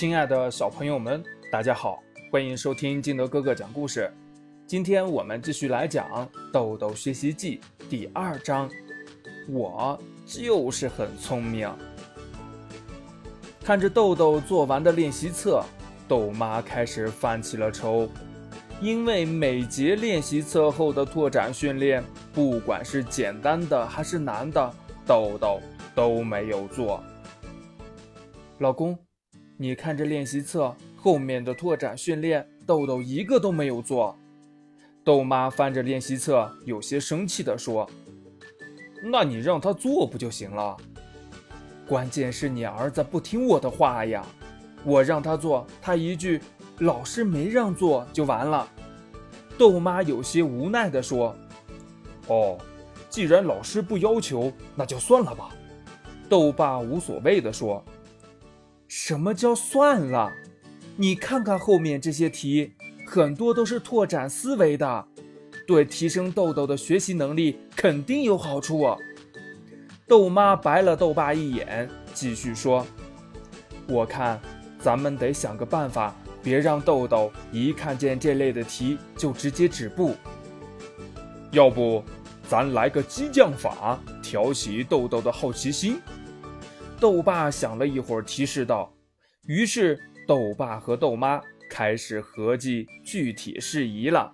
亲爱的小朋友们，大家好，欢迎收听金德哥哥讲故事。今天我们继续来讲《豆豆学习记》第二章。我就是很聪明。看着豆豆做完的练习册，豆妈开始犯起了愁，因为每节练习册后的拓展训练，不管是简单的还是难的，豆豆都没有做。老公。你看这练习册后面的拓展训练，豆豆一个都没有做。豆妈翻着练习册，有些生气地说：“那你让他做不就行了？关键是你儿子不听我的话呀！我让他做，他一句‘老师没让做’就完了。”豆妈有些无奈地说：“哦，既然老师不要求，那就算了吧。”豆爸无所谓地说。什么叫算了？你看看后面这些题，很多都是拓展思维的，对提升豆豆的学习能力肯定有好处。豆妈白了豆爸一眼，继续说：“我看咱们得想个办法，别让豆豆一看见这类的题就直接止步。要不，咱来个激将法，挑起豆豆的好奇心。”豆爸想了一会儿，提示道：“于是豆爸和豆妈开始合计具体事宜了。”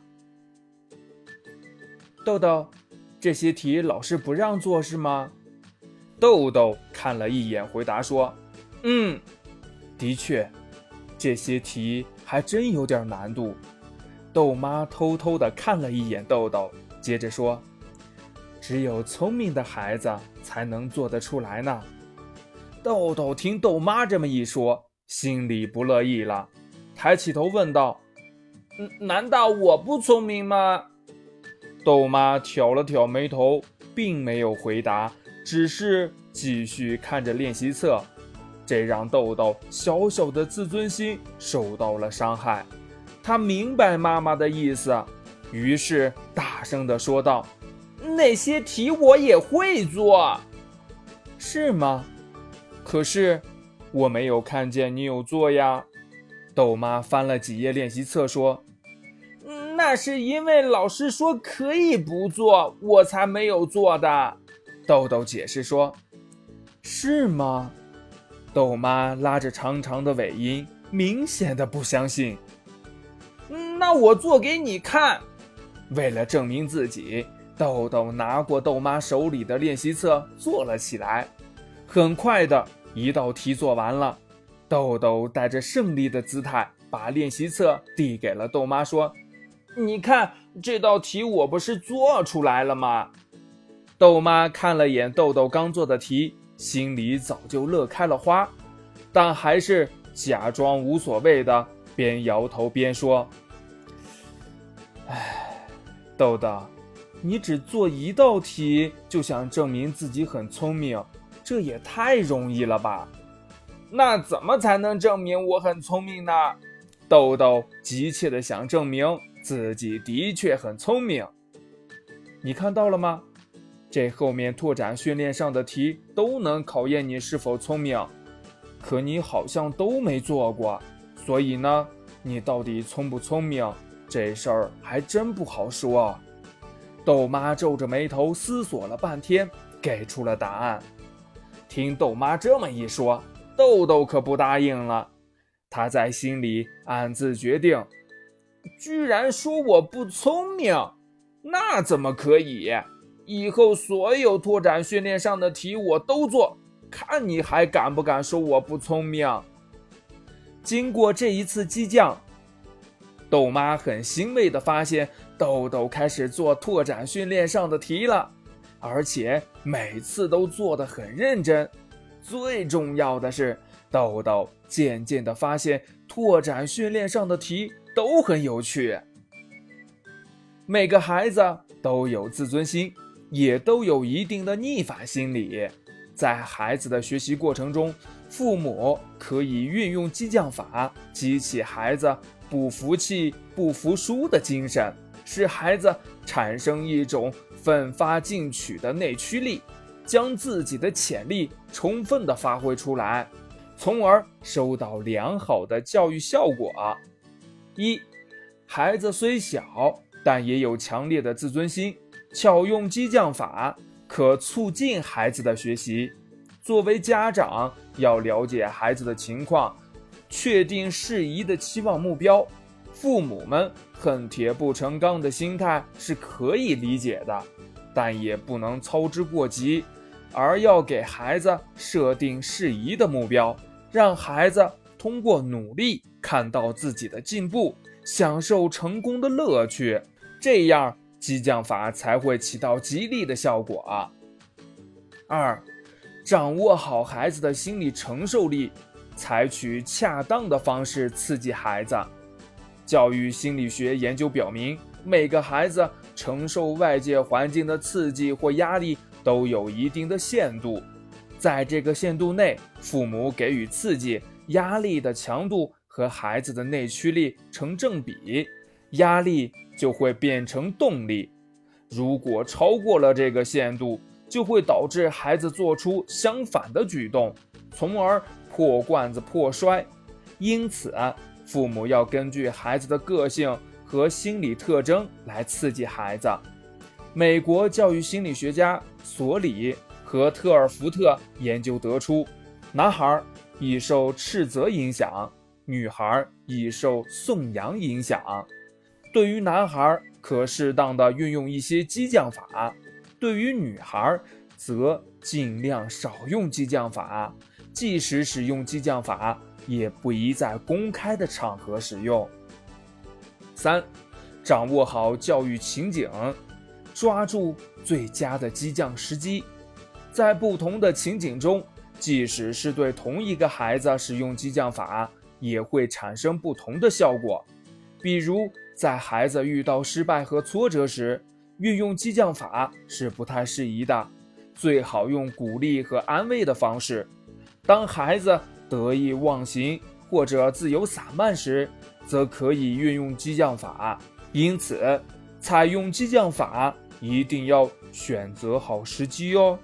豆豆，这些题老师不让做是吗？豆豆看了一眼，回答说：“嗯，的确，这些题还真有点难度。”豆妈偷偷的看了一眼豆豆，接着说：“只有聪明的孩子才能做得出来呢。”豆豆听豆妈这么一说，心里不乐意了，抬起头问道：“难道我不聪明吗？”豆妈挑了挑眉头，并没有回答，只是继续看着练习册，这让豆豆小小的自尊心受到了伤害。他明白妈妈的意思，于是大声地说道：“那些题我也会做，是吗？”可是，我没有看见你有做呀。豆妈翻了几页练习册，说：“那是因为老师说可以不做，我才没有做的。”豆豆解释说：“是吗？”豆妈拉着长长的尾音，明显的不相信。那我做给你看。为了证明自己，豆豆拿过豆妈手里的练习册，做了起来。很快的一道题做完了，豆豆带着胜利的姿态把练习册递给了豆妈，说：“你看这道题，我不是做出来了吗？”豆妈看了眼豆豆刚做的题，心里早就乐开了花，但还是假装无所谓的，边摇头边说：“哎，豆豆，你只做一道题就想证明自己很聪明。”这也太容易了吧？那怎么才能证明我很聪明呢？豆豆急切地想证明自己的确很聪明。你看到了吗？这后面拓展训练上的题都能考验你是否聪明，可你好像都没做过，所以呢，你到底聪不聪明这事儿还真不好说。豆妈皱着眉头思索了半天，给出了答案。听豆妈这么一说，豆豆可不答应了。他在心里暗自决定：居然说我不聪明，那怎么可以？以后所有拓展训练上的题我都做，看你还敢不敢说我不聪明。经过这一次激将，豆妈很欣慰地发现，豆豆开始做拓展训练上的题了。而且每次都做得很认真，最重要的是，豆豆渐渐地发现拓展训练上的题都很有趣。每个孩子都有自尊心，也都有一定的逆反心理。在孩子的学习过程中，父母可以运用激将法，激起孩子不服气、不服输的精神，使孩子产生一种。奋发进取的内驱力，将自己的潜力充分的发挥出来。从而收到良好的教育效果。一，孩子虽小，但也有强烈的自尊心，巧用激将法可促进孩子的学习。作为家长，要了解孩子的情况，确定适宜的期望目标。父母们恨铁不成钢的心态是可以理解的，但也不能操之过急，而要给孩子设定适宜的目标，让孩子通过努力看到自己的进步，享受成功的乐趣，这样激将法才会起到激励的效果。二，掌握好孩子的心理承受力，采取恰当的方式刺激孩子。教育心理学研究表明，每个孩子承受外界环境的刺激或压力都有一定的限度，在这个限度内，父母给予刺激，压力的强度和孩子的内驱力成正比，压力就会变成动力。如果超过了这个限度，就会导致孩子做出相反的举动，从而破罐子破摔。因此。父母要根据孩子的个性和心理特征来刺激孩子。美国教育心理学家索里和特尔福特研究得出，男孩易受斥责影响，女孩易受颂扬影响。对于男孩，可适当的运用一些激将法；对于女孩，则尽量少用激将法。即使使用激将法，也不宜在公开的场合使用。三，掌握好教育情景，抓住最佳的激将时机。在不同的情景中，即使是对同一个孩子使用激将法，也会产生不同的效果。比如，在孩子遇到失败和挫折时，运用激将法是不太适宜的，最好用鼓励和安慰的方式。当孩子。得意忘形或者自由散漫时，则可以运用激将法。因此，采用激将法一定要选择好时机哦。